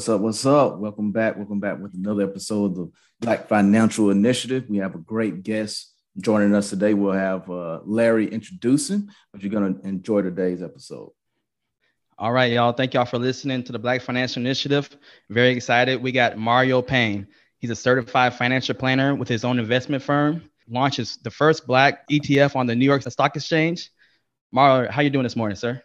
What's up? What's up? Welcome back. Welcome back with another episode of the Black Financial Initiative. We have a great guest joining us today. We'll have uh, Larry introducing, but you're going to enjoy today's episode. All right, y'all. Thank y'all for listening to the Black Financial Initiative. Very excited. We got Mario Payne. He's a certified financial planner with his own investment firm. Launches the first Black ETF on the New York Stock Exchange. Mario, how you doing this morning, sir?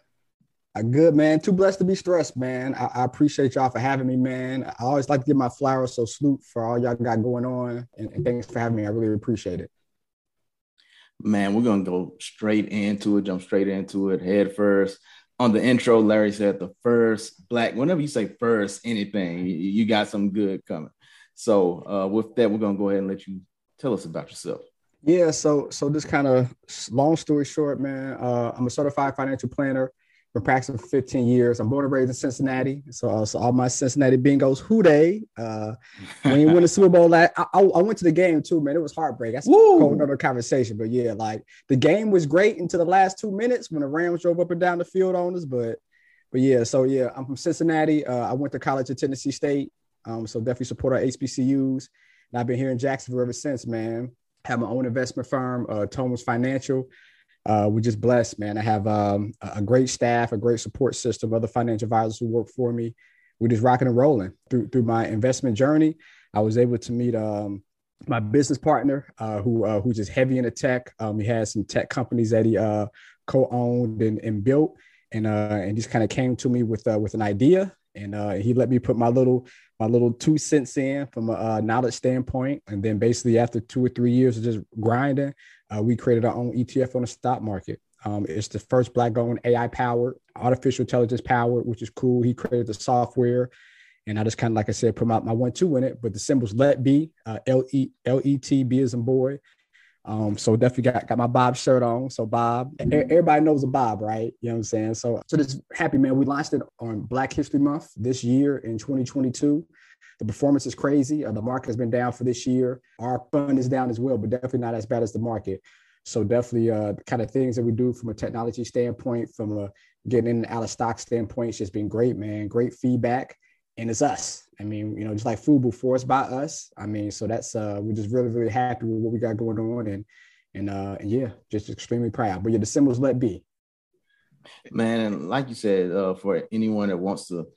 Good, man. Too blessed to be stressed, man. I, I, appreciate y'all for having me, man. I always like to give my flowers, so salute for all y'all got going on, and, and thanks for having me. I really appreciate it. Man, we're gonna go straight into it, jump straight into it, head first. On the intro, Larry said the first black. Whenever you say first anything, you, got some good coming. So uh, with that, we're gonna go ahead and let you tell us about yourself. Yeah, so so this kind of long story short, man. Uh, I'm a certified financial planner been practicing for 15 years. I'm born and raised in Cincinnati. So, uh, so all my Cincinnati Bengals, who they? Uh, when you win the Super Bowl, I, I, I, went to the game too, man. It was heartbreak. That's Woo! a whole other conversation. But yeah, like the game was great until the last two minutes when the Rams drove up and down the field on us. But, but yeah, so yeah, I'm from Cincinnati. Uh, I went to college at Tennessee State. Um, so definitely support our HBCUs. And I've been here in Jacksonville ever since, man. Have my own investment firm, uh, TOAMS Financial uh, we're just blessed, man. I have um, a great staff, a great support system, other financial advisors who work for me. We're just rocking and rolling through through my investment journey. I was able to meet um, my business partner, uh, who uh, who's just heavy into tech. Um, he has some tech companies that he uh, co-owned and, and built, and uh, and just kind of came to me with uh, with an idea, and uh, he let me put my little my little two cents in from a knowledge standpoint, and then basically after two or three years of just grinding, uh, we created our own ETF on the stock market. Um, it's the first black owned AI powered, artificial intelligence powered, which is cool. He created the software. And I just kind of, like I said, put my, my one, two in it, but the symbols let be, uh, L E L E T B as in boy. Um, so definitely got, got my Bob shirt on. So Bob, and everybody knows a Bob, right? You know what I'm saying? So, so this happy man, we launched it on Black History Month this year in 2022. The performance is crazy. Uh, the market has been down for this year. Our fund is down as well, but definitely not as bad as the market. So definitely uh, the kind of things that we do from a technology standpoint, from a getting in and out of stock standpoint, it's just been great, man. Great feedback. And it's us. I mean, you know, just like food before it's by us. I mean, so that's uh we're just really, really happy with what we got going on and and uh and yeah, just extremely proud. But yeah, the symbols let be. Man, and like you said, uh, for anyone that wants to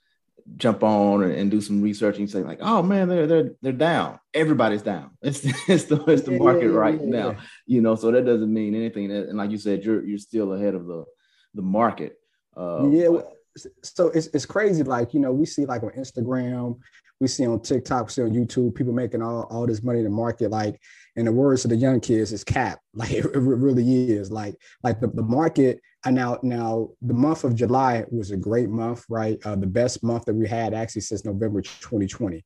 jump on and, and, do some research and say like, oh man, they're they're they're down. Everybody's down. It's it's the it's the market right now. You know, so that doesn't mean anything. And like you said, you're you're still ahead of the the market. Uh, yeah. So it's it's crazy. Like you know, we see like on Instagram, we see on TikTok, we see on YouTube, people making all, all this money in the market. Like in the words of the young kids, it's cap. Like it, it really is. Like like the, the market and now, now the month of July was a great month, right? Uh, the best month that we had actually since November 2020.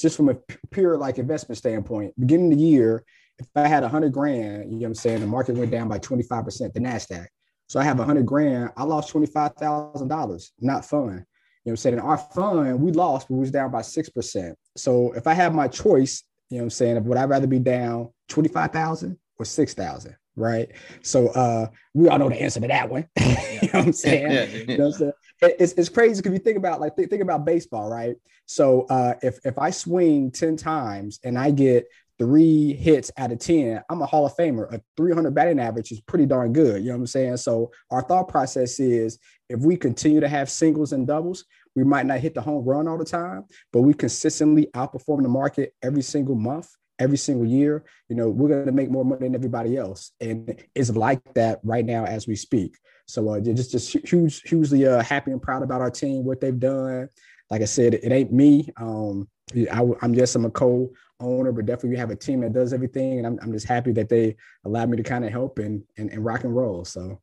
just from a pure like investment standpoint, beginning of the year, if I had a hundred grand, you know what I'm saying, the market went down by 25%, the NASDAQ. So I have a hundred grand, I lost $25,000, not fun. You know what I'm saying? In our fund, we lost, but we was down by 6%. So if I have my choice, you know what I'm saying, would I rather be down 25,000 or 6,000? Right? So uh, we all know the answer to that one. you know what I'm saying? You know what I'm saying? It's, it's crazy because you think about like th- think about baseball, right? So uh, if if I swing ten times and I get three hits out of 10, I'm a Hall of Famer. A 300 batting average is pretty darn good. You know what I'm saying? So our thought process is if we continue to have singles and doubles, we might not hit the home run all the time, but we consistently outperform the market every single month every single year, you know, we're going to make more money than everybody else. And it's like that right now as we speak. So uh, just, just huge, hugely uh, happy and proud about our team, what they've done. Like I said, it ain't me. Um, I, am just I'm a co-owner, but definitely we have a team that does everything, and I'm, I'm just happy that they allowed me to kind of help and, and, and rock and roll. So,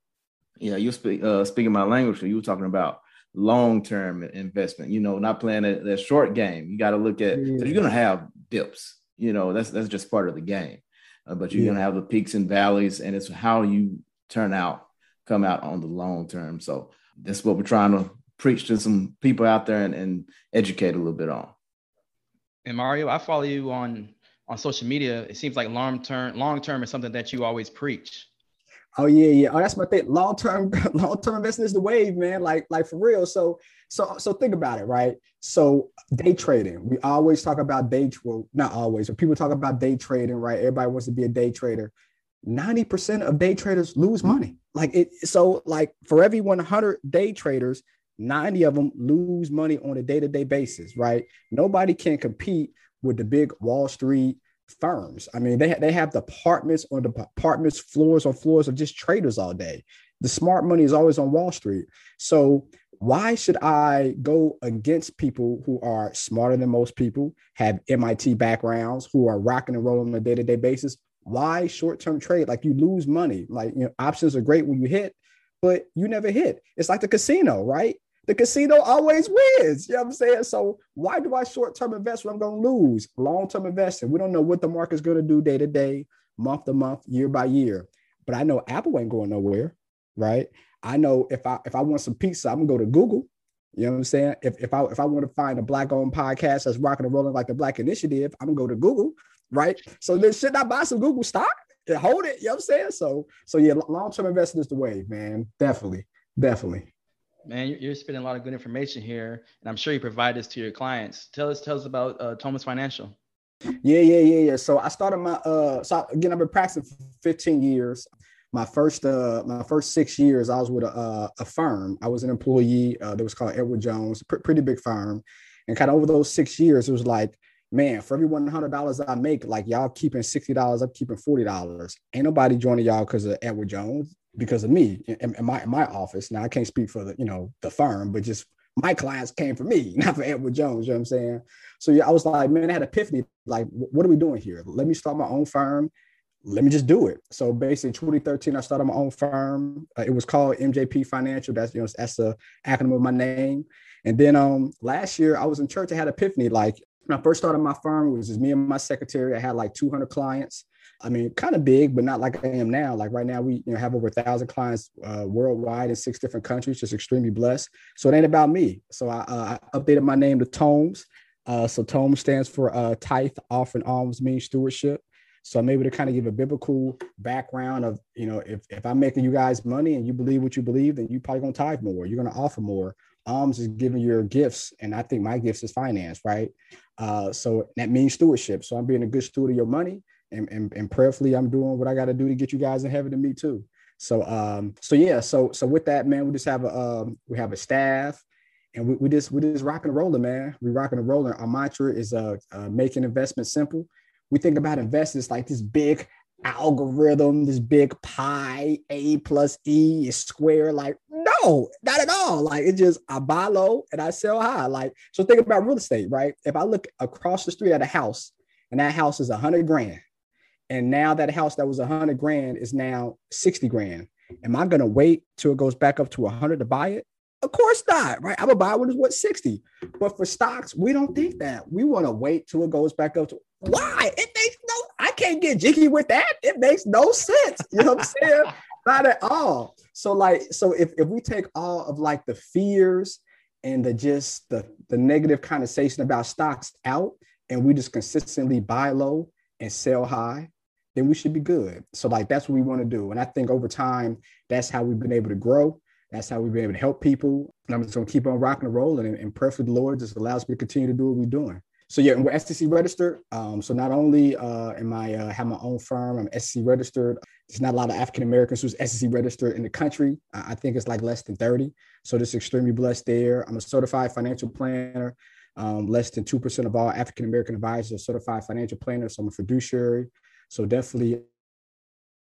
yeah, you speak uh, speaking my language. So you were talking about long-term investment. You know, not playing a, a short game. You got to look at. Yeah. So you're gonna have dips you know that's that's just part of the game. Uh, but you're yeah. going to have the peaks and valleys and it's how you turn out come out on the long term. So that's what we're trying to preach to some people out there and, and educate a little bit on. And mario i follow you on on social media. It seems like long term long term is something that you always preach Oh yeah, yeah. Oh, that's my thing. Long term, long term investment is the wave, man. Like, like for real. So, so, so think about it, right? So, day trading. We always talk about day. Well, not always, but people talk about day trading, right? Everybody wants to be a day trader. Ninety percent of day traders lose money. Like it. So, like for every one hundred day traders, 90 of them lose money on a day-to-day basis, right? Nobody can compete with the big Wall Street firms. I mean, they, they have departments on departments, floors on floors of just traders all day. The smart money is always on Wall Street. So why should I go against people who are smarter than most people, have MIT backgrounds, who are rocking and rolling on a day-to-day basis? Why short-term trade? Like you lose money. Like you know, options are great when you hit, but you never hit. It's like the casino, right? The casino always wins. You know what I'm saying? So why do I short-term invest when I'm to lose? Long-term investing. We don't know what the market's to do day to day, month to month, year by year. But I know Apple ain't going nowhere, right? I know if I if I want some pizza, I'm gonna go to Google. You know what I'm saying? If if I if I want to find a black-owned podcast that's rocking and rolling like the Black Initiative, I'm gonna go to Google, right? So then should I buy some Google stock and hold it? You know what I'm saying? So so yeah, long-term investing is the way, man. Definitely, definitely man. You're, spending a lot of good information here, and I'm sure you provide this to your clients. Tell us, tell us about uh, TOAMS Financial. Yeah, yeah, yeah, yeah. So I started my uh, so again, I've been practicing for 15 years. My first uh, my first six years, I was with a, uh, a firm. I was an employee uh, that was called Edward Jones, pr- pretty big firm, and kind of over those six years, it was like man, for every one hundred dollars I make, like y'all keeping sixty dollars, I'm keeping forty dollars. Ain't nobody joining y'all because of Edward Jones because of me in, in, my in my office. Now I can't speak for the you know the firm, but just my clients came for me, not for Edward Jones. You know what I'm saying? So yeah, I was like, man, I had epiphany. Like, what are we doing here? Let me start my own firm. Let me just do it. So basically, 2013, I started my own firm. Uh, it was called MJP Financial. That's you know that's the acronym of my name. And then um last year, I was in church. I had epiphany. Like when I first started my firm, it was just me and my secretary. I had like 200 clients. I mean, kind of big, but not like I am now. Like right now, we you know have over a thousand clients uh, worldwide in six different countries. Just extremely blessed. So it ain't about me. So I, uh, I updated my name to TOAMS. Uh, so TOAMS stands for uh, tithe, offering, alms, mean stewardship. So I'm able to kind of give a biblical background of, you know, if, if I'm making you guys money and you believe what you believe, then you probably gonna tithe more. You're gonna offer more. Alms is giving your gifts, and I think my gifts is finance, right? Uh, so that means stewardship. So I'm being a good steward of your money and, and, and prayerfully i'm doing what i got to do to get you guys in heaven to me too. So um so yeah so so with that man we just have a um we have a staff and we, we just we just rocking and rolling man. We rocking and rolling our mantra is uh, uh making investment simple. We think about investments like this big algorithm this big pi a plus e is square. Like no not at all. Like it's just i buy low and i sell high. Like so think about real estate right? If i look across the street at a house and that house is a hundred grand and now that house that was a hundred grand is now 60 grand. Am I gonna wait till it goes back up to a hundred to buy it? Of course not, right? I'm gonna buy when it's what 60. But for stocks, we don't think that. We want to wait till it goes back up to why? It makes no, I can't get jiggy with that. It makes no sense. You know what I'm saying? not at all. So, like, so if, if we take all of like the fears and the just the the negative conversation about stocks out and we just consistently buy low and sell high then we should be good. So like that's what we want to do. And I think over time, that's how we've been able to grow. That's how we've been able to help people. And I'm just gonna keep on rocking and rolling. And, and perfectly the Lord just allows me to continue to do what we're doing. So yeah, and we're SEC registered. Um, so not only uh, am I uh, have my own firm, I'm SEC registered. There's not a lot of African Americans who's SEC registered in the country. I think it's like less than 30. So just extremely blessed there. I'm a certified financial planner. Um, less than 2% of all African American advisors are certified financial planners. So I'm a fiduciary. So definitely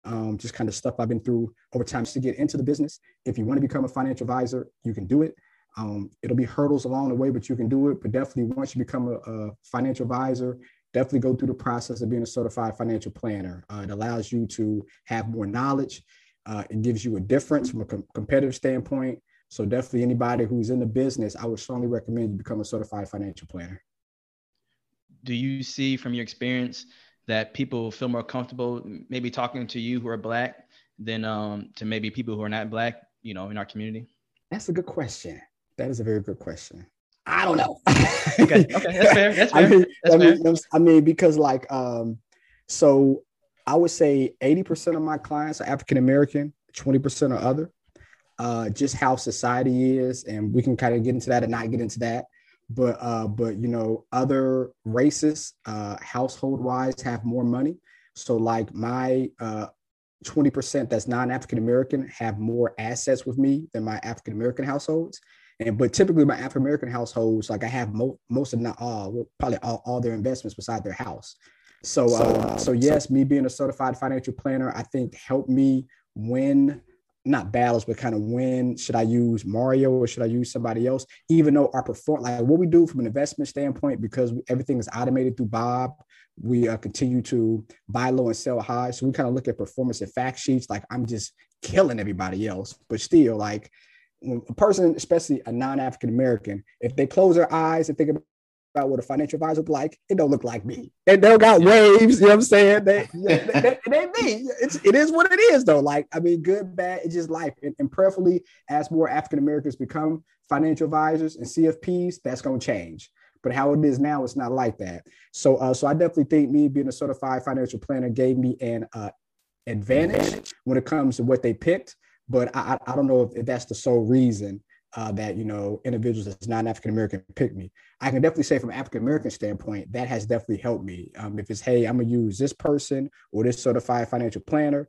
um, just kind of stuff I've been through over time to get into the business. If you want to become a financial advisor, you can do it. Um, it'll be hurdles along the way, but you can do it. But definitely, once you become a, a financial advisor, definitely go through the process of being a certified financial planner. Uh, it allows you to have more knowledge. Uh, it gives you a difference from a com- competitive standpoint. So definitely, anybody who's in the business, I would strongly recommend you become a certified financial planner. Do you see from your experience that people feel more comfortable maybe talking to you who are black than um, to maybe people who are not black, you know, in our community? That's a good question. That is a very good question. I don't know. okay, okay, that's fair. That's fair. I mean, that's I, mean, fair. I mean, because like, um, so I would say 80% of my clients are African American, 20% or other. Uh, just how society is, and we can kind of get into that and not get into that. But uh, but you know, other races, uh, household wise, have more money. So like my uh, 20% that's non-African American have more assets with me than my African American households. And but typically my African American households, like I have mo- most of not all, probably all, all their investments beside their house. So, so, uh, so yes, me being a certified financial planner, I think helped me win not battles, but kind of when should I use Mario or should I use somebody else? Even though our perform like what we do from an investment standpoint, because everything is automated through Bob, we uh, continue to buy low and sell high. So we kind of look at performance and fact sheets. Like I'm just killing everybody else, but still, like a person, especially a non-African American, if they close their eyes and think about about what a financial advisor look like, it don't look like me. They, they don't got waves, you know what I'm saying? They, they, they, it ain't me. It's, it is what it is, though. Like, I mean, good, bad, it's just life. And, and prayerfully, as more African Americans become financial advisors and CFPs, that's going to change. But how it is now, it's not like that. So, uh, so I definitely think me being a certified financial planner gave me an uh, advantage when it comes to what they picked. But I, I don't know if, if that's the sole reason uh, that you know individuals that's not African American pick me. I can definitely say from African American standpoint that has definitely helped me. Um, if it's hey, I'm gonna use this person or this certified financial planner,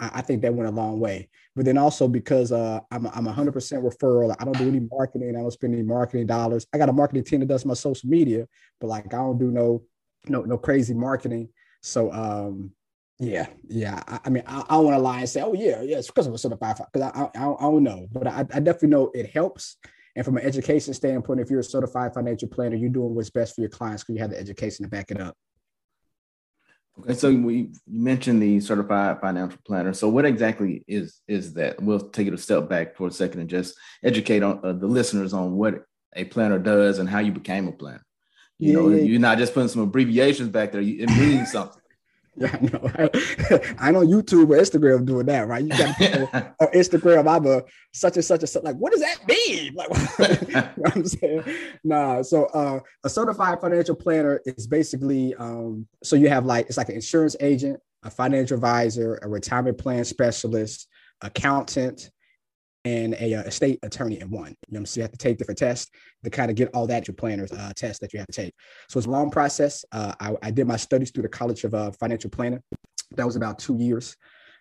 I, I think that went a long way. But then also because uh, I'm I'm 100% referral. I don't do any marketing. I don't spend any marketing dollars. I got a marketing team that does my social media, but like I don't do no no no crazy marketing. So um, yeah, yeah. I, I mean, I, I don't want to lie and say, "Oh yeah, yeah," it's because of a certified because I, I, I don't know, but I, I definitely know it helps. And from an education standpoint, if you're a certified financial planner, you're doing what's best for your clients because you have the education to back it up. Okay, so we you mentioned the certified financial planner. So what exactly is is that? We'll take it a step back for a second and just educate on uh, the listeners on what a planner does and how you became a planner. You yeah, know, yeah. you're not just putting some abbreviations back there. It means something. Yeah, I know. I, know YouTube or Instagram doing that, right? You got people on Instagram, I'm a such and such and such. Like, what does that mean? Like, you know what I'm saying? Nah. So, uh, a certified financial planner is basically um, so you have like it's like an insurance agent, a financial advisor, a retirement plan specialist, accountant, and a, a uh, state attorney in one. You know, so you have to take different tests to kind of get all that your planners uh, test that you have to take. So it's a long process. Uh, I, I, did my studies through the College of uh, Financial Planning. That was about two years.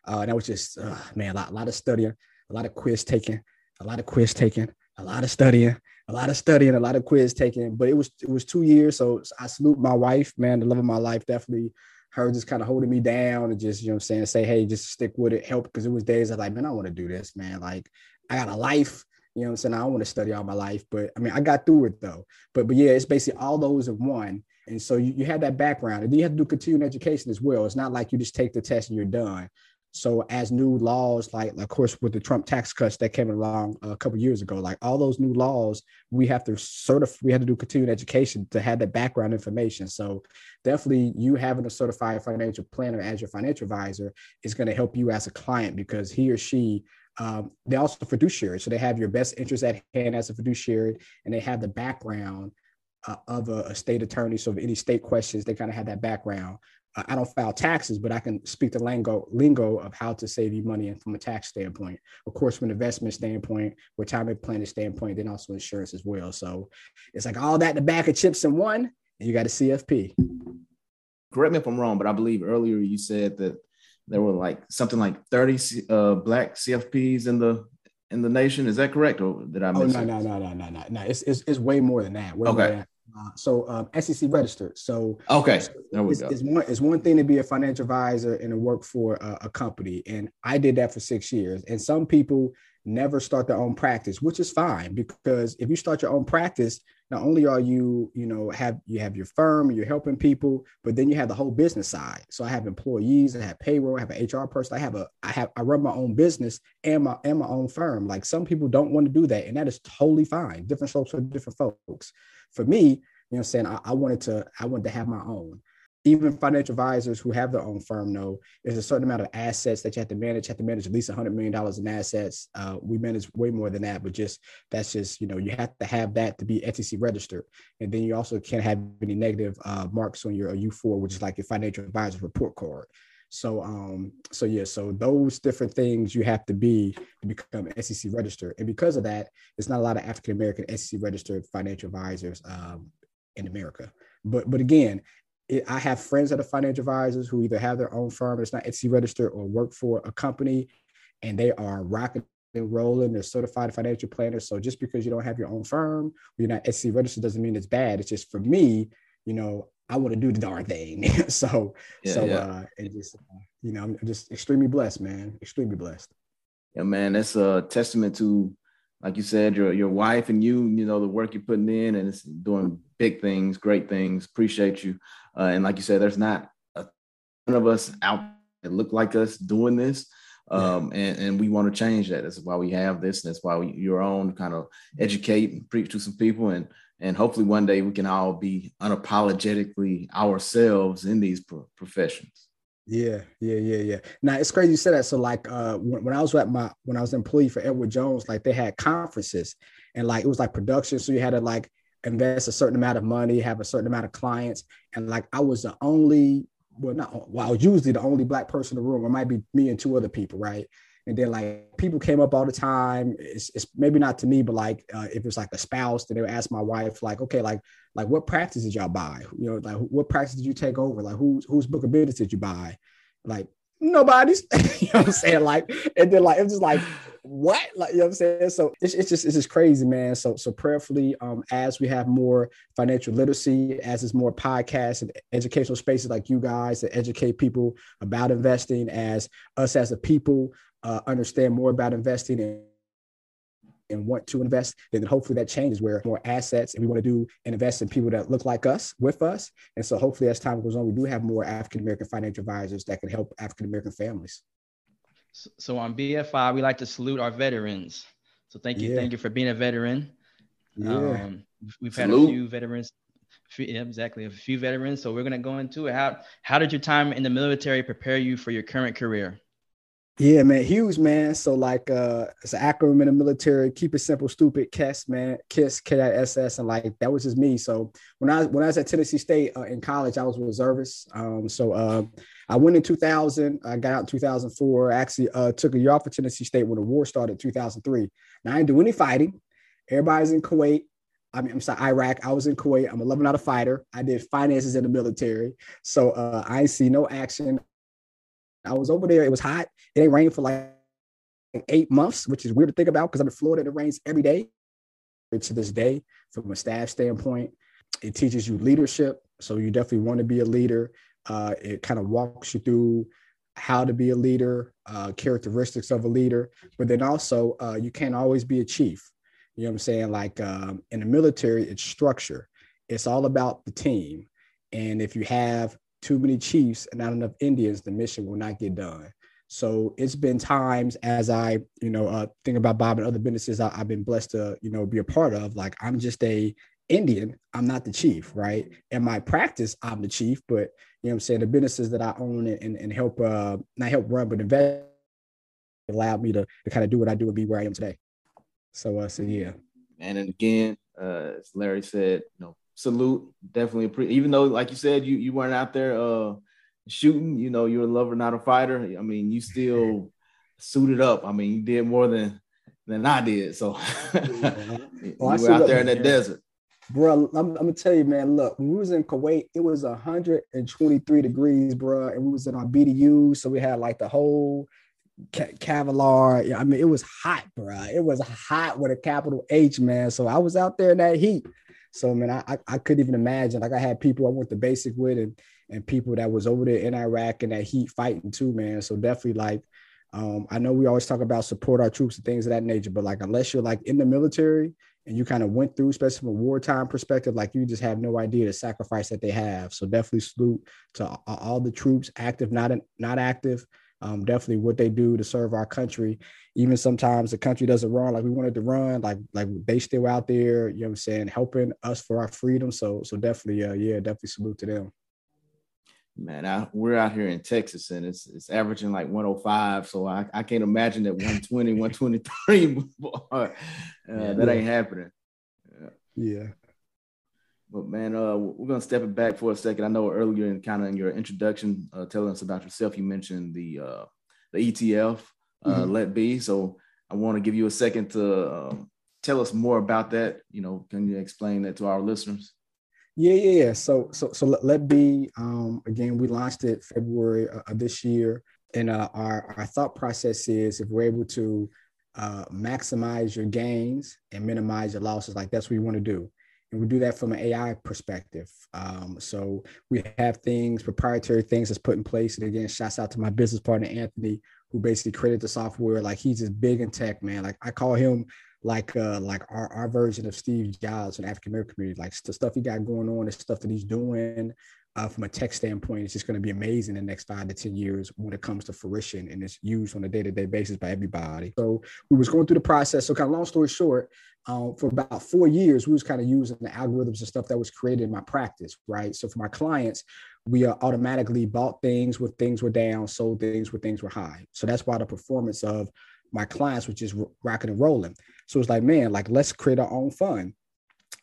Uh, that was just uh, man, a lot, a lot of studying, a lot of quiz taking, a lot of quiz taking, a lot of studying, a lot of studying, a lot of quiz taking. But it was it was two years. So I salute my wife, man, the love of my life, definitely her just kind of holding me down and just, you know I'm saying, say, hey, just stick with it, help. Because it was days I like, man, I want to do this, man. Like, I got a life. You know I'm saying? I don't want to study all my life, but I mean, I got through it though. But but yeah, it's basically all those in one. And so you, you have that background, and then you have to do continuing education as well. It's not like you just take the test and you're done. So as new laws, like of course with the Trump tax cuts that came along a couple years ago, like all those new laws, we have to certify, we have to do continuing education to have that background information. So definitely you having a certified financial planner as your financial advisor is going to help you as a client because he or she um, they also fiduciary, so they have your best interest at hand as a fiduciary, and they have the background uh, of a, a, state attorney. So, if any state questions, they kind of have that background. Uh, I don't file taxes, but I can speak the lingo lingo of how to save you money and from a tax standpoint. Of course, from an investment standpoint, retirement planning standpoint, then also insurance as well. So, it's like all that in the back of chips in one, and you got a CFP. Correct me if I'm wrong, but I believe earlier you said that there were like something like 30 uh, black CFPs in the in the nation. Is that correct, or did I miss? Oh no, no, no, no, no, no, no. It's, it's it's way more than that. Way okay. Than that. Uh, so um, SEC registered. So okay, there we it's, go. It's one it's one thing to be a financial advisor and to work for a, a company, and I did that for six years. And some people never start their own practice, which is fine because if you start your own practice, not only are you, you know, have you have your firm, and you're helping people, but then you have the whole business side. So I have employees, I have payroll, I have an HR person, I have a, I have, I run my own business and my and my own firm. Like some people don't want to do that, and that is totally fine. Different strokes for different folks. For me, you know, I'm saying I, I wanted to, I wanted to have my own even financial advisors who have their own firm know there's a certain amount of assets that you have to manage. You have to manage at least $100 million in assets. Uh, we manage way more than that, but just that's just, you know, you have to have that to be SEC registered. And then you also can't have any negative uh, marks on your U4, which is like your financial advisor report card. So um, so yeah, so those different things you have to be to become SEC registered, and because of that, there's not a lot of African American SEC registered financial advisors um, in America. But but again, it, I have friends that are financial advisors who either have their own firm that's not SEC registered or work for a company, and they are rocking and rolling. They're certified financial planners. So just because you don't have your own firm, or you're not SEC registered, doesn't mean it's bad. It's just for me, you know, I want to do the darn thing. so yeah, so yeah. uh, it just uh, you know, I'm just extremely blessed, man. Extremely blessed. Yeah, man, that's a testament to like you said, your your wife and you, you know, the work you're putting in and it's doing big things, great things. Appreciate you. Uh, and like you said, there's not a ton of us out that look like us doing this. Um, yeah. and, and we want to change that. That's why we have this. and That's why we, you're on kind of educate and preach to some people. And, and hopefully one day we can all be unapologetically ourselves in these pro- professions. Yeah, yeah, yeah, yeah. Now it's crazy you said that. So like uh when, when I was at my when I was employee for Edward Jones, like they had conferences and like it was like production. So you had to like invest a certain amount of money, have a certain amount of clients. And like I was the only, well, not well, usually the only black person in the room. It might be me and two other people, right? And then like people came up all the time. It's, it's maybe not to me, but like uh, if it's like a spouse, then they would ask my wife, like, okay, like like what practice did y'all buy? You know, like what practice did you take over? Like whose whose book of business did you buy? Like nobody's. you know what I'm saying? Like, and then like it was just like what? Like, you know what I'm saying? So it's, it's just it's just crazy, man. So so prayerfully, um, as we have more financial literacy, as there's more podcasts and educational spaces like you guys that educate people about investing, as us as a people uh, understand more about investing and and want to invest, then hopefully that changes where more assets and we want to do and invest in people that look like us with us. And so hopefully as time goes on, we do have more African American financial advisors that can help African American families. So on BFI, we like to salute our veterans. So thank you, yeah. thank you for being a veteran. Yeah. Um, we've had salute. a few veterans. Yeah, exactly. A few veterans. So we're gonna go into it. How how did your time in the military prepare you for your current career? Yeah, man, huge, man. So like uh it's an acronym in the military, keep it simple, stupid, KISS, man, KISS, K-I-S-S, and like that was just me. So when I when I was at Tennessee State uh, in college, I was reservist. Um, so uh I went in 2000, I got out in 2004. actually uh took a year off of Tennessee State when the war started 2003. Now I didn't do any fighting. Everybody's in Kuwait. I mean, I'm sorry, Iraq. I was in Kuwait. I'm a level out a fighter. I did finances in the military. So uh, I see no action. I was over there. It was hot. It ain't rained for like eight months, which is weird to think about because I'm in Florida. It rains every day. To this day, from a staff standpoint, it teaches you leadership. So you definitely want to be a leader. Uh, it kind of walks you through how to be a leader, uh, characteristics of a leader, but then also uh, you can't always be a chief. You know what I'm saying? Like um, in the military, it's structure. It's all about the team. And if you have too many chiefs and not enough Indians, the mission will not get done. So it's been times as I, you know, uh, think about Bob and other businesses I, have been blessed to, you know, be a part of. Like I'm just a Indian, I'm not the chief, right? In my practice, I'm the chief, but you know I'm saying, the businesses that I own and, and help, uh, not help run, but invest allowed me to, to kind of do what I do and be where I am today. So, uh, so yeah. And again, uh, as Larry said, you know, salute. Definitely, pre- even though, like you said, you you weren't out there uh, shooting. You know, you're a lover, not a fighter. I mean, you still suited up. I mean, you did more than than I did. So you well, were out there in the desert. Bro, I'm, I'm, gonna tell you, man. Look, when we was in Kuwait, it was 123 degrees, bro, and we was in our BDU, so we had like the whole Kevlar. I mean, it was hot, bro. It was hot with a capital H, man. So I was out there in that heat. So man, I, I couldn't even imagine. Like I had people I went to basic with and and people that was over there in Iraq and that heat fighting too, man. So definitely like um, I know we always talk about support our troops and things of that nature, but like unless you're like in the military and you kind of went through, especially from a wartime perspective, like you just have no idea the sacrifice that they have. So definitely salute to all the troops, active, not not active, um, definitely what they do to serve our country. Even sometimes the country doesn't run like we wanted to run, like like they still out there, you know what I'm saying, helping us for our freedom. So so definitely, uh, yeah, definitely salute to them. Man, I, we're out here in Texas and it's it's averaging like 105. So I, I can't imagine that 120, 123. uh, that ain't happening. Yeah. Well, man, uh, we're gonna step it back for a second. I know earlier in kind of in your introduction, uh, telling us about yourself, you mentioned the uh, the ETF, uh, mm-hmm. Let Be. So I want to give you a second to um, tell us more about that. You know, can you explain that to our listeners? Yeah, yeah, yeah. So, so, so let, let be. Um, again, we launched it February of this year, and uh, our our thought process is if we're able to uh, maximize your gains and minimize your losses, like that's what we want to do. And we do that from an AI perspective. Um, so we have things, proprietary things that's put in place. And again, shouts out to my business partner Anthony, who basically created the software. Like he's just big in tech, man. Like I call him like uh like our, our version of Steve Jobs in African American community. Like the stuff he got going on, the stuff that he's doing uh, from a tech standpoint, it's just going to be amazing in the next five to ten years when it comes to fruition and it's used on a day to day basis by everybody. So we was going through the process. So kind of long story short, um, for about four years, we was kind of using the algorithms and stuff that was created in my practice, right? So for my clients, we uh, automatically bought things when things were down, sold things when things were high. So that's why the performance of my clients was just rocking and rolling. So it's like, man, like let's create our own fund.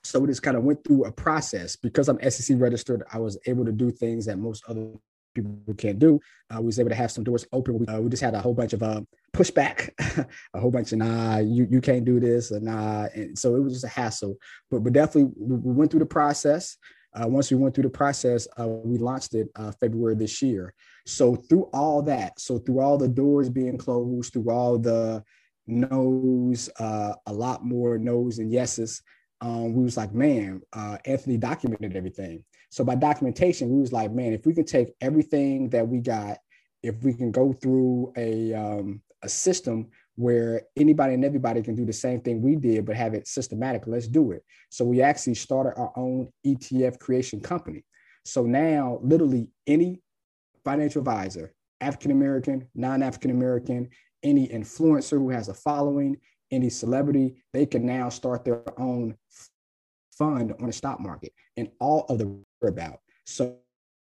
So we just kind of went through a process because I'm SEC registered. I was able to do things that most other people can't do. Uh, we was able to have some doors open. We, uh, we just had a whole bunch of uh, pushback, a whole bunch of nah, you you can't do this or nah, and so it was just a hassle. But but definitely we, we went through the process. Uh, once we went through the process, uh, we launched it uh, February this year. So through all that, so through all the doors being closed, through all the no's, a lot more no's and yeses, um, we was like, man, uh, Anthony documented everything. So by documentation, we was like, man, if we can take everything that we got, if we can go through a um, a system where anybody and everybody can do the same thing we did, but have it systematic. Let's do it. So we actually started our own ETF creation company. So now, literally, any financial advisor, African American, non African American, any influencer who has a following, any celebrity, they can now start their own fund on the stock market and all of the about. So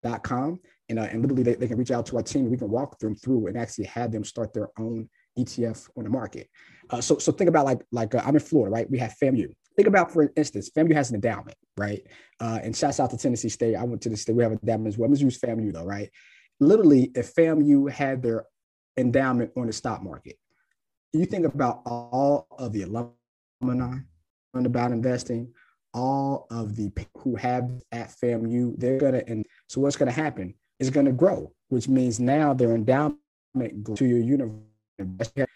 dot com and, uh, and literally they, they can reach out to our team. We can walk them through and actually have them start their own ETF on the market. Uh, so, so think about like like uh, I'm in Florida, right? We have FAMU. Think about, for instance, FAMU has an endowment, right? Uh, and shouts out to Tennessee State. I went to the state. We have an endowment as well. Let's use FAMU though, right? Literally, if FAMU had their endowment on the stock market, you think about all of the alumni about investing, all of the people who have at FAMU, they're gonna and so what's gonna happen is gonna grow, which means now their endowment to your university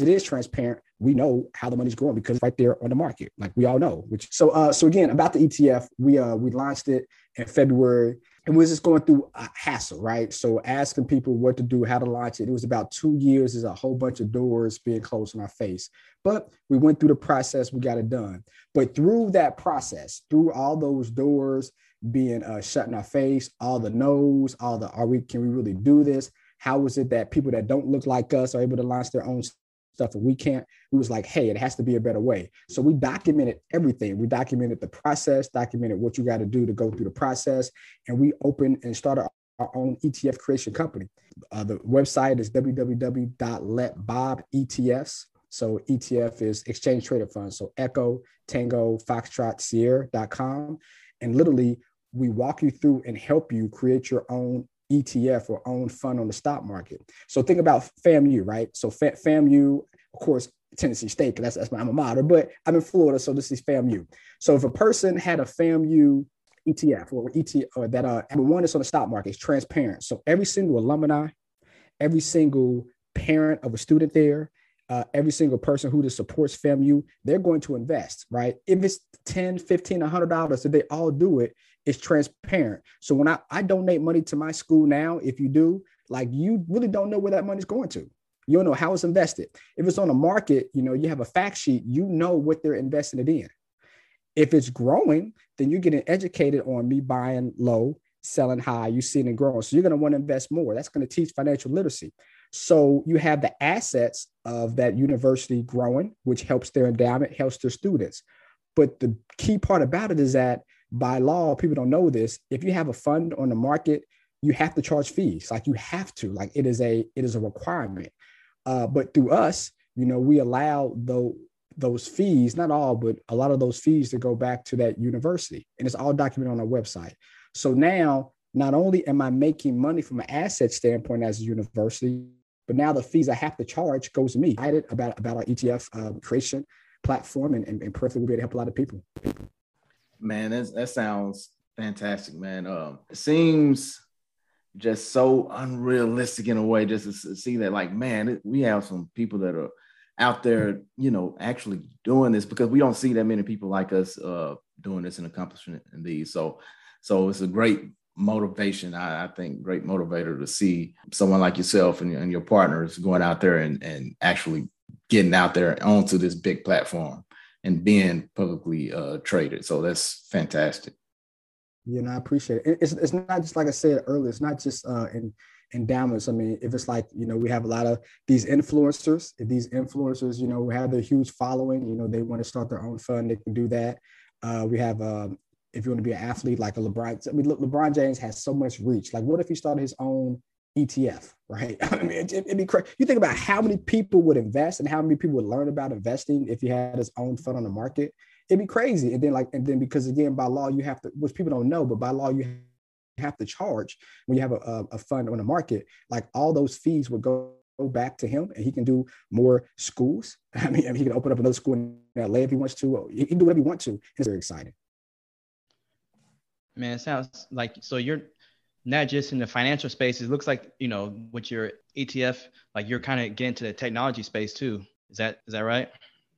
it is transparent, we know how the money's growing because right there on the market, like we all know. Which so uh so again about the ETF, we uh we launched it in February and we was just going through a hassle, right? So asking people what to do, how to launch it. It was about two years. There's a whole bunch of doors being closed in our face, but we went through the process. We got it done. But through that process, through all those doors being uh, shut in our face, all the no's, all the are we can we really do this? How is it that people that don't look like us are able to launch their own stuff and we can't? We was like, hey, it has to be a better way. So we documented everything. We documented the process, documented what you got to do to go through the process, and we opened and started our own ETF creation company. Uh, the website is www.letbobetfs. So ETF is exchange traded funds. So Echo, Tango, Foxtrot, Sierra.com. And literally, we walk you through and help you create your own ETF or own fund on the stock market. So think about FAMU, right? So FAMU, of course, Tennessee State, that's, that's my alma mater, but I'm in Florida, so this is FAMU. So if a person had a FAMU ETF or ET or that uh one that's on the stock market, it's transparent. So every single alumni, every single parent of a student there, uh, every single person who just supports FAMU, they're going to invest, right? If it's 10, 15, $100, if they all do it, it's transparent. So when I, I donate money to my school now, if you do, like you really don't know where that money's going to. You don't know how it's invested. If it's on a market, you know, you have a fact sheet, you know what they're investing it in. If it's growing, then you're getting educated on me buying low, selling high, you seeing it growing. So you're going to want to invest more. That's going to teach financial literacy. So you have the assets of that university growing, which helps their endowment, helps their students. But the key part about it is that by law, people don't know this. If you have a fund on the market, you have to charge fees. Like you have to. Like it is a it is a requirement. Uh, but through us, you know, we allow though those fees, not all, but a lot of those fees to go back to that university. And it's all documented on our website. So now, not only am I making money from an asset standpoint as a university, but now the fees I have to charge goes to me. I did about, about our ETF uh, creation platform and, and, and perfectly will be able to help a lot of people. Man, that sounds fantastic, man. Um, it seems just so unrealistic in a way just to see that like man we have some people that are out there you know actually doing this because we don't see that many people like us uh doing this and accomplishing in these. So so it's a great motivation. I, I think great motivator to see someone like yourself and, and your partners going out there and and actually getting out there onto this big platform and being publicly uh traded. So that's fantastic you know, I appreciate it. It's, it's not just like I said earlier, it's not just uh, in endowments. I mean, if it's like, you know, we have a lot of these influencers, if these influencers, you know, have their huge following, you know, they want to start their own fund, they can do that. Uh, we have, um, if you want to be an athlete like a LeBron, I mean, look, LeBron James has so much reach. Like, what if he started his own ETF, right? I mean, it, would be crazy. You think about how many people would invest and how many people would learn about investing if he had his own fund on the market it'd be crazy. And then like, and then because again, by law, you have to, which people don't know, but by law, you have to charge when you have a, a fund on the market, like all those fees would go back to him and he can do more schools. I mean, I mean, he can open up another school in LA if he wants to. He can do whatever he wants to. It's very exciting. Man, it sounds like so you're not just in the financial space. It looks like you know with your ETF, like you're kind of getting to the technology space too. Is that is that right?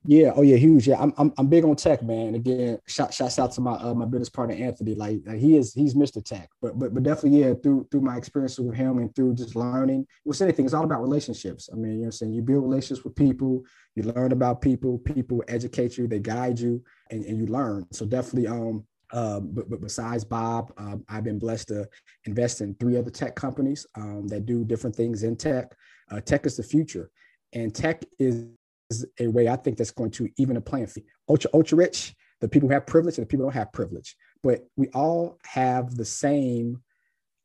Yeah, oh yeah, huge. Yeah, I'm I'm, I'm big on tech, man. Again, shout shouts out to my uh, my business partner Anthony. Like, he is he's Mr. Tech. But but but definitely, yeah, through through my experience with him and through just learning, with anything, it's all about relationships. I mean, you know, I'm saying you build relationships with people, you learn about people, people educate you, they guide you, and, and you learn. So definitely, um, um, but, but besides Bob, um, I've been blessed to invest in three other tech companies um, that do different things in tech. Uh, tech is the future, and tech is is a way I think that's going to even a playing field. Ultra, ultra rich, the people who have privilege and the people who don't have privilege. But we all have the same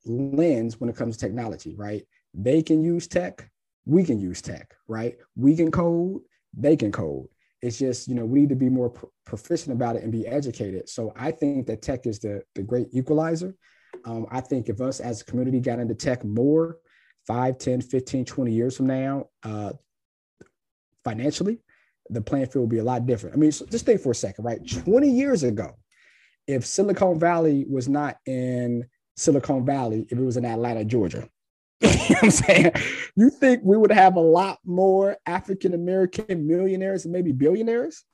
lens when it comes to technology, right? They can use tech, we can use tech, right? We can code, they can code. It's just, you know, we need to be more proficient about it and be educated. So I think that tech is the, the great equalizer. Um, I think if us as a community got into tech more, 5, 10, 15, 20 years from now, uh, financially, the playing field will be a lot different. I mean, so just think for a second, right? 20 years ago, if Silicon Valley was not in Silicon Valley, if it was in Atlanta, Georgia, you know what I'm saying? You think we would have a lot more African American millionaires and maybe billionaires?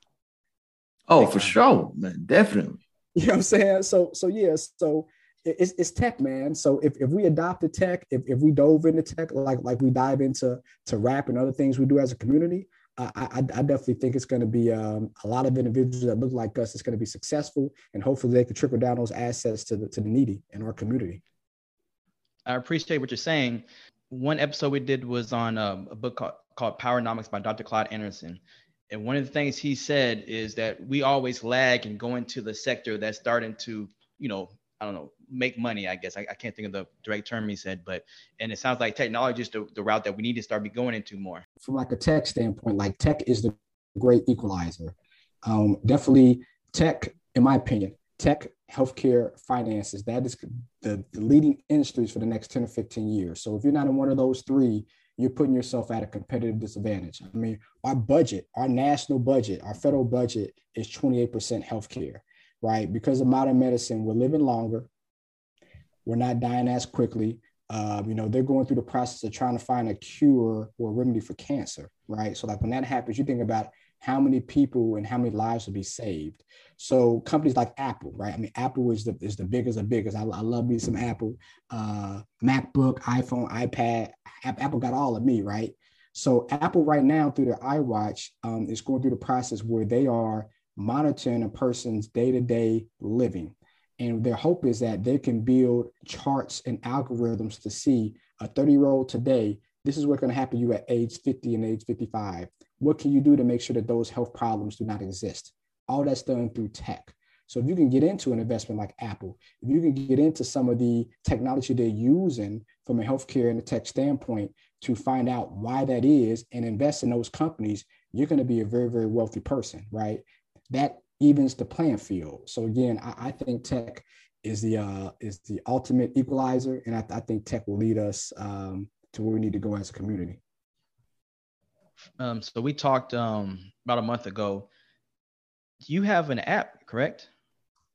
Oh, for sure, man, definitely. You know what I'm saying? So, so yeah, so it's, it's tech, man. So if, if we adopted tech, if, if we dove into tech, like like we dive into to rap and other things we do as a community, I, I, I definitely think it's going to be um, a lot of individuals that look like us. It's going to be successful, and hopefully they can trickle down those assets to the to the needy in our community. I appreciate what you're saying. One episode we did was on um, a book called, called Powernomics by Dr. Claude Anderson. And one of the things he said is that we always lag and go into the sector that's starting to, you know, I don't know, make money, I guess. I, I, can't think of the direct term he said, but and it sounds like technology is the, the route that we need to start be going into more. From like a tech standpoint, like tech is the great equalizer. Um, definitely tech, in my opinion, tech, healthcare, finances, that is the, the leading industries for the next 10 or 15 years. So if you're not in one of those three, you're putting yourself at a competitive disadvantage. I mean, our budget, our national budget, our federal budget is 28% healthcare right? Because of modern medicine, we're living longer. We're not dying as quickly. Uh, you know, they're going through the process of trying to find a cure or a remedy for cancer, right? So, like when that happens, you think about how many people and how many lives will be saved. So, companies like Apple, right? I mean, Apple is the is the biggest of biggest. I, I love me some Apple, uh, MacBook, iPhone, iPad. Apple got all of me, right? So, Apple right now through their iWatch um, is going through the process where they are monitoring a person's day to day living. And their hope is that they can build charts and algorithms to see a 30 year old today, this is what's going to happen to you at age 50 and age 55. What can you do to make sure that those health problems do not exist? All that's done through tech. So if you can get into an investment like Apple, if you can get into some of the technology they're using from a healthcare and a tech standpoint to find out why that is and invest in those companies, you're going to be a very, very wealthy person, right? That evens the playing field. So again, I, I think tech is the uh, is the ultimate equalizer, and I, I think tech will lead us um, to where we need to go as a community. Um, so we talked um, about a month ago. You have an app, correct?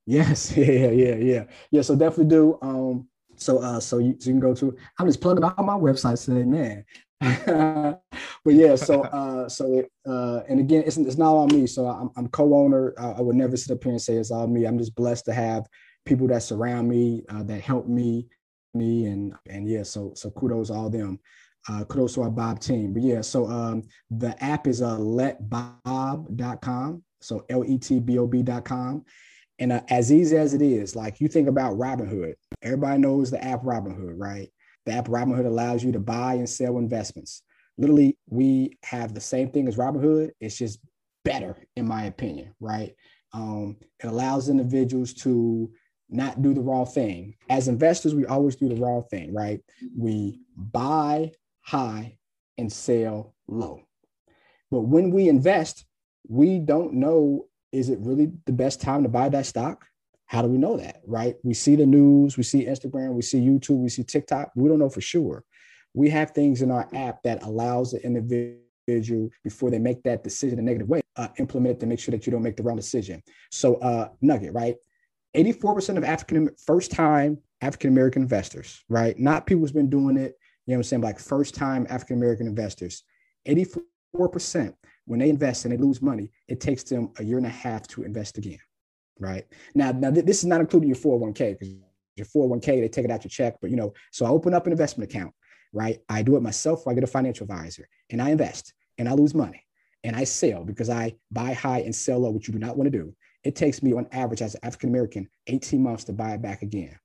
Yes, yeah, yeah, yeah, yeah. So definitely do. Um, so uh, so you, so you can go to. I'm just plugging all my websites today, man. but yeah, so uh, so uh, and again, it's it's not on me. So I'm I'm co-owner. I, I would never sit up here and say it's all me. I'm just blessed to have people that surround me, uh, that help me, me, and and yeah. So so kudos all them. Uh, kudos to our Bob team. But yeah, so um, the app is uh, letbob.com. So L E T B O B.com. And uh, as easy as it is, like you think about Robinhood, everybody knows the app Robinhood, right? The app Robinhood allows you to buy and sell investments. Literally, we have the same thing as Robinhood. It's just better, in my opinion, right? Um, it allows individuals to not do the wrong thing. As investors, we always do the wrong thing, right? We buy high and sell low. But when we invest, we don't know is it really the best time to buy that stock? How do we know that, right? We see the news, we see Instagram, we see YouTube, we see TikTok. We don't know for sure. We have things in our app that allows the individual before they make that decision a negative way, uh, implement it to make sure that you don't make the wrong decision. So, uh, Nugget, right? 84% of African first time African American investors, right? Not people who's been doing it, you know what I'm saying? Like first time African American investors, 84% when they invest and they lose money, it takes them a year and a half to invest again, right? Now, now this is not including your 401k because your 401k, they take it out your check, but you know, so I open up an investment account, right? I do it myself I get a financial advisor and I invest and I lose money and I sell because I buy high and sell low, which you do not want to do. It takes me on average as an African American 18 months to buy it back again.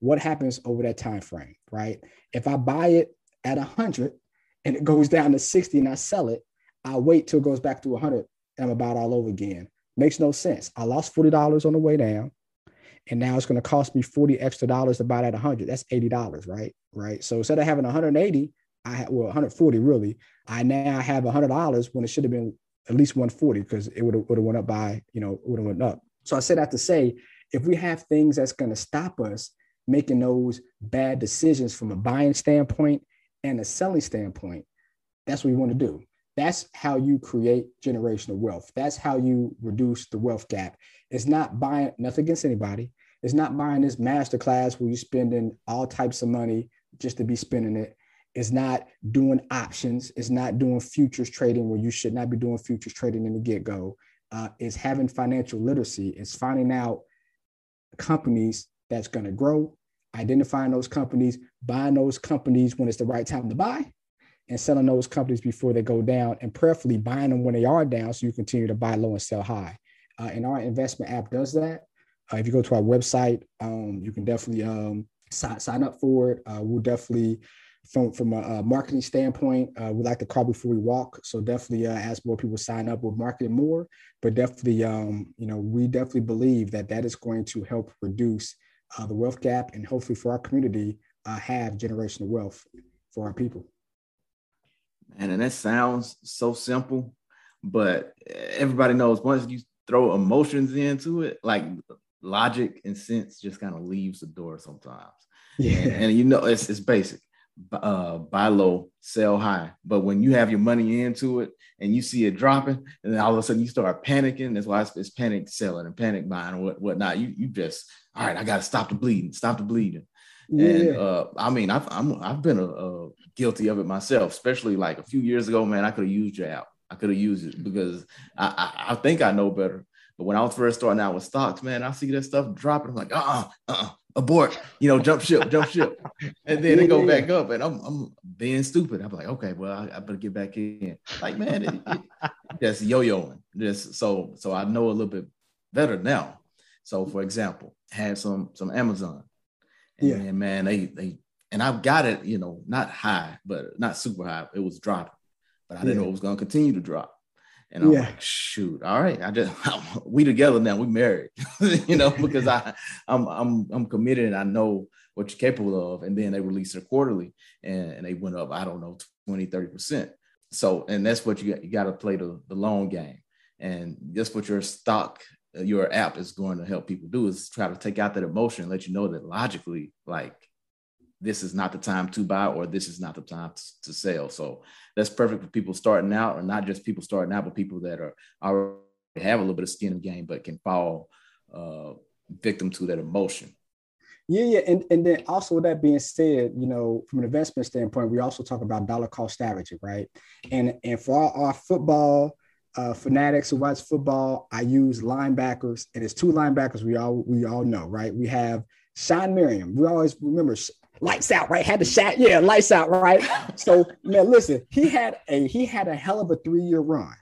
What happens over that time frame, right? If I buy it at 100 and it goes down to 60 and I sell it, I wait till it goes back to 100 and I'm about all over again. Makes no sense. I lost $40 on the way down. And now it's going to cost me 40 extra dollars to buy that 100. That's $80, right? Right. So instead of having 180, I had well 140 really. I now have $100 when it should have been at least 140 because it would have would have went up by, you know, would have went up. So I said that to say, if we have things that's going to stop us making those bad decisions from a buying standpoint and a selling standpoint, that's what we want to do. That's how you create generational wealth. That's how you reduce the wealth gap. It's not buying nothing against anybody. It's not buying this master class where you're spending all types of money just to be spending it. It's not doing options. It's not doing futures trading where you should not be doing futures trading in the get go. Uh, it's having financial literacy. It's finding out companies that's going to grow, identifying those companies, buying those companies when it's the right time to buy, and selling those companies before they go down, and preferably buying them when they are down so you continue to buy low and sell high. Uh, and our investment app does that. Uh, if you go to our website, um, you can definitely um, sign, sign up for it. Uh, we'll definitely, from from a, a marketing standpoint, uh, we like to crawl before we walk. So definitely, uh, as more people sign up, we'll market more. But definitely, um, you know, we definitely believe that that is going to help reduce uh, the wealth gap and hopefully for our community have generational wealth for our people. And, and that sounds so simple, but everybody knows once you throw emotions into it, like logic and sense just kind of leaves the door sometimes. Yeah. And, and you know, it's, it's basic. Uh, buy low, sell high. But when you have your money into it and you see it dropping, and then all of a sudden you start panicking. That's why it's, it's panic selling and panic buying and what, whatnot. You you just all right. I got to stop the bleeding. Stop the bleeding. Yeah. And uh, I mean, I've I'm, I've been a, a guilty of it myself, especially like a few years ago. Man, I could have used your app. I could have used it because I, I, I think I know better. But when I was first starting out with stocks, man, I see that stuff dropping. I'm like, uh, uh-uh, uh, abort, you know, jump ship, jump ship, and then it go back up, and I'm, I'm being stupid. I'm like, okay, well, I, I better get back in. Like, man, it, it, just yo-yoing. Just so, so I know a little bit better now. So, for example, had some some Amazon, and yeah. man, they they and I've got it, you know, not high, but not super high. It was dropping, but I didn't yeah. know it was going to continue to drop. And I'm yeah. like, shoot, all right, I just we together now, we married, you know, because I I'm I'm I'm committed and I know what you're capable of. And then they released it quarterly and, and they went up, I don't know, 20, 30 percent. so, and that's what you got. You got to play the, the long game, and that's what your stock, your app is going to help people do is try to take out that emotion, and let you know that logically, like this is not the time to buy or this is not the time to, to sell. So that's perfect for people starting out, or not just people starting out, but people that are already have a little bit of skin in the game, but can fall uh, victim to that emotion. Yeah, yeah, and, and then also with that being said, you know, from an investment standpoint, we also talk about dollar cost averaging, right? And and for our, our football uh, fanatics who watch football, I use linebackers, and it's two linebackers we all we all know, right? We have Shawne Merriman. We always remember lights out, right? Had the shot, yeah, lights out, right? so man, listen, he had a he had a hell of a three year run.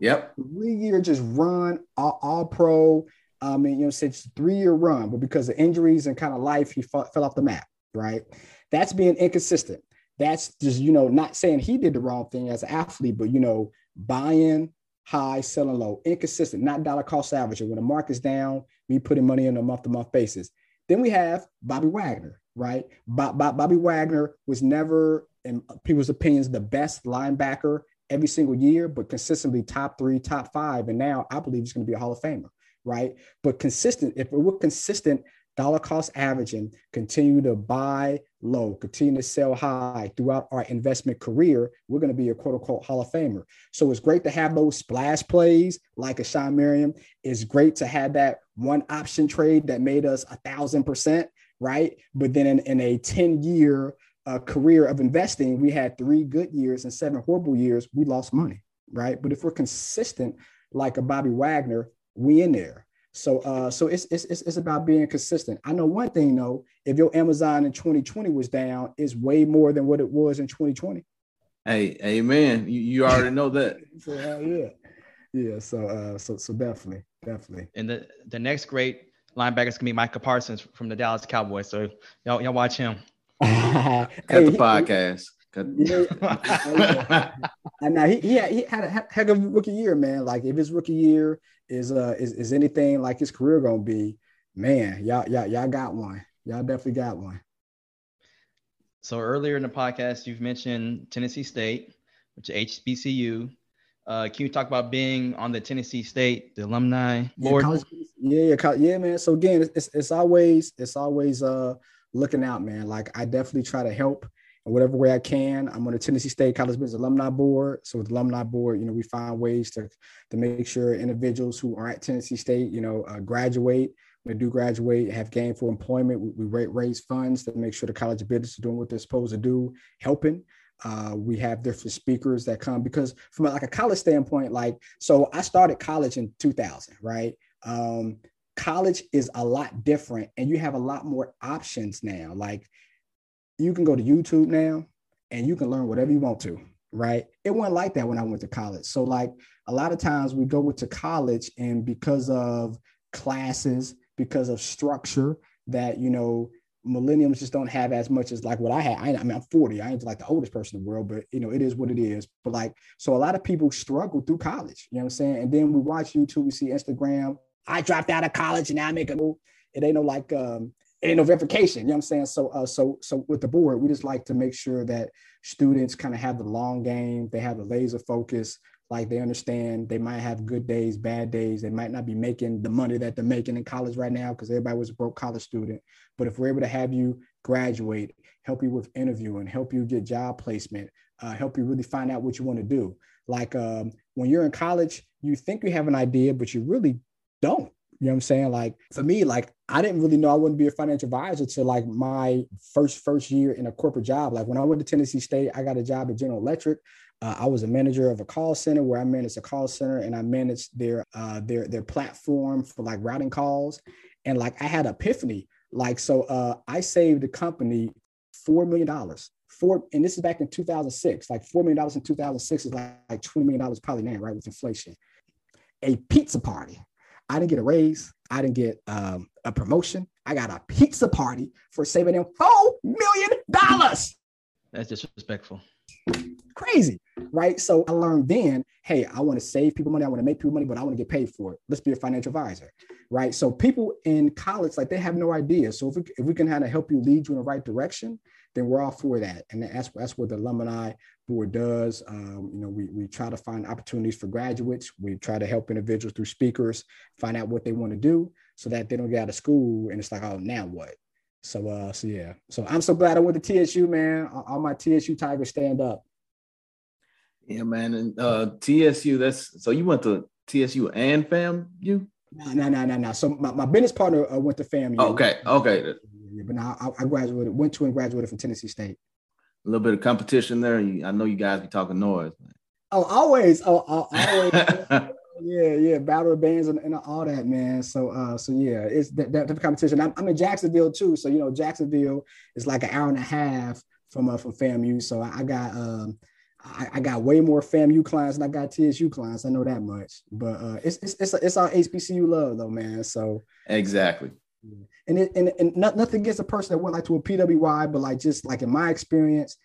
Yep, three year just run, all, all pro I mean, you know, since three year run, but because of injuries and kind of life, he fought, fell off the map, right? That's being inconsistent. That's just, you know, not saying he did the wrong thing as an athlete, but, you know, buying high, selling low, inconsistent, not dollar cost averaging. When the market's down, me putting money on a month to month basis. Then we have Bobby Wagner, right? Bobby Wagner was never, in people's opinions, the best linebacker every single year, but consistently top three, top five. And now I believe he's going to be a Hall of Famer right? But consistent, if we're consistent, dollar cost averaging, continue to buy low, continue to sell high throughout our investment career, we're going to be a quote unquote Hall of Famer. So it's great to have those splash plays like a Shawne Merriman. It's great to have that one option trade that made us a thousand percent, right? But then in, in a 10 year uh, career of investing, we had three good years and seven horrible years. We lost money, right? But if we're consistent, like a Bobby Wagner, we in there. So uh, so it's, it's it's about being consistent. I know one thing though, if your Amazon in 2020 was down, it's way more than what it was in 2020. Hey, amen. You, you already know that. so, uh, yeah. Yeah. So uh so so definitely, definitely. And the the next great linebacker is gonna be Micah Parsons from the Dallas Cowboys. So y'all y'all watch him. Cut hey, the podcast. Yeah, and now he, he had, he had a heck of a rookie year, man. Like if his rookie year is uh is, is anything like his career gonna be, man, y'all y'all y'all got one. Y'all definitely got one. So earlier in the podcast, you've mentioned Tennessee State, which is HBCU. Uh, can you talk about being on the Tennessee State, the alumni board? Yeah, college, yeah, yeah, yeah, man. So again, it's, it's always it's always uh looking out, man. Like I definitely try to help in whatever way I can. I'm on the Tennessee State College Business Alumni Board. So with the Alumni Board, you know, we find ways to, to make sure individuals who are at Tennessee State, you know, uh, graduate. When they do graduate, have gainful employment. We, we raise funds to make sure the College of Business is doing what they're supposed to do, helping. Uh, we have different speakers that come because from like a college standpoint, like, so I started college in 2000, right? Um, college is a lot different and you have a lot more options now. Like you can go to YouTube now and you can learn whatever you want to, right? It wasn't like that when I went to college. So, like a lot of times we go to college and because of classes, because of structure, that you know millennials just don't have as much as like what I had. I, I, mean, I'm 40. I ain't like the oldest person in the world, but you know, it is what it is. But like, so a lot of people struggle through college. You know what I'm saying? And then we watch YouTube, we see Instagram. I dropped out of college and now I make a move. It ain't no like um, ain't no verification. You know what I'm saying? So, uh, so, so with the board, we just like to make sure that students kind of have the long game. They have the laser focus. Like they understand they might have good days, bad days. They might not be making the money that they're making in college right now because everybody was a broke college student. But if we're able to have you graduate, help you with interviewing, help you get job placement, uh, help you really find out what you want to do. Like um, when you're in college, you think you have an idea, but you really don't. You know what I'm saying? Like for me, like I didn't really know I wouldn't be a financial advisor to like my first first year in a corporate job. Like when I went to Tennessee State, I got a job at General Electric. Uh, I was a manager of a call center where I managed a call center and I managed their uh, their their platform for like routing calls. And like I had epiphany. Like so, uh, I saved the company four million dollars. Four, and this is back in 2006. Like four million dollars in 2006 is like, like 20 million dollars probably now, right, with inflation. A pizza party I didn't get a raise. I didn't get um, a promotion. I got a pizza party for saving them four million dollars. That's disrespectful. Crazy, right? So I learned then, hey, I want to save people money. I want to make people money, but I want to get paid for it. Let's be a financial advisor, right? So people in college, like they have no idea. So if we, if we can kind of help you lead you in the right direction, then we're all for that. And that's that's what the alumni board does. Um, you know, we, we try to find opportunities for graduates. We try to help individuals through speakers find out what they want to do so that they don't get out of school and it's like, oh, now what? So, uh, so yeah. So I'm so glad I went to TSU, man. All my TSU Tigers stand up. Yeah, man. And uh, TSU, that's so you went to TSU and FAMU? No, no, no, no, no. So my, my business partner uh, went to FAMU. Okay, okay. Yeah, but now I, I, graduated, went to and graduated from Tennessee State. A little bit of competition there. I know you guys be talking noise. Oh, always. Oh, always. yeah, yeah. Battle of bands and, and, all that, man. So, uh, so yeah, it's that, that, that competition. I'm, I'm, in Jacksonville too. So, you know, Jacksonville is like an hour and a half from uh, from FAMU. So I, I got um I, I, got way more FAMU clients than I got TSU clients. I know that much. But uh, it's it's it's, it's our HBCU love though, man. So exactly. And it, and and not, nothing against a person that went like to a PWI, but like just like in my experience,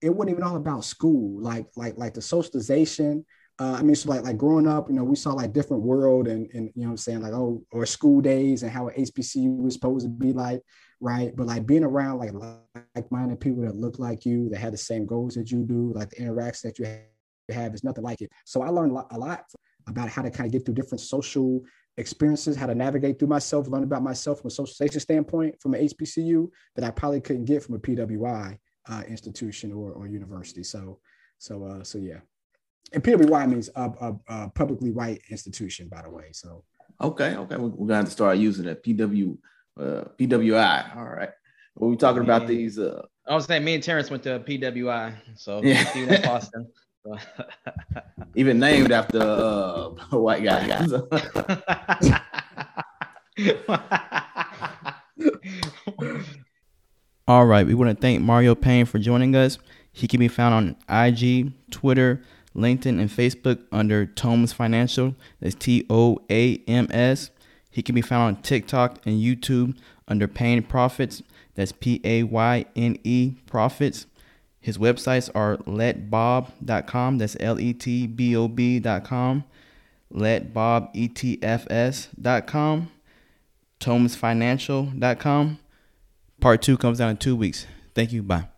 it wasn't even all about school. Like like like the socialization. Uh, I mean, so like like growing up, you know, we saw like different world and and you know I'm saying like oh or School Daze and how HBCU was supposed to be like right? But like being around like like-minded people that look like you, that have the same goals that you do, like the interaction that you have is nothing like it. So I learned a lot about how to kind of get through different social experiences, how to navigate through myself, learn about myself from a socialization standpoint from an HBCU that I probably couldn't get from a PWI uh, institution or, or university. So, so, uh, so yeah. And PWI means a, a, a publicly white institution, by the way. So, okay, okay, we're gonna have to start using that PW uh, PWI. All right. What are we talking about these? Uh, I was saying me and Terrence went to PWI, so yeah, Boston. Even named after uh, a white guy. All right, we want to thank Mario Payne for joining us. He can be found on IG, Twitter, LinkedIn, and Facebook under TOAMS Financial. That's T O A M S. He can be found on TikTok and YouTube under Payne Profits. That's P A Y N E Profits. His websites are letbob.com. That's L E T B O B.com. Letbobetfs.com. Toamsfinancial.com. Part two comes out in two weeks. Thank you. Bye.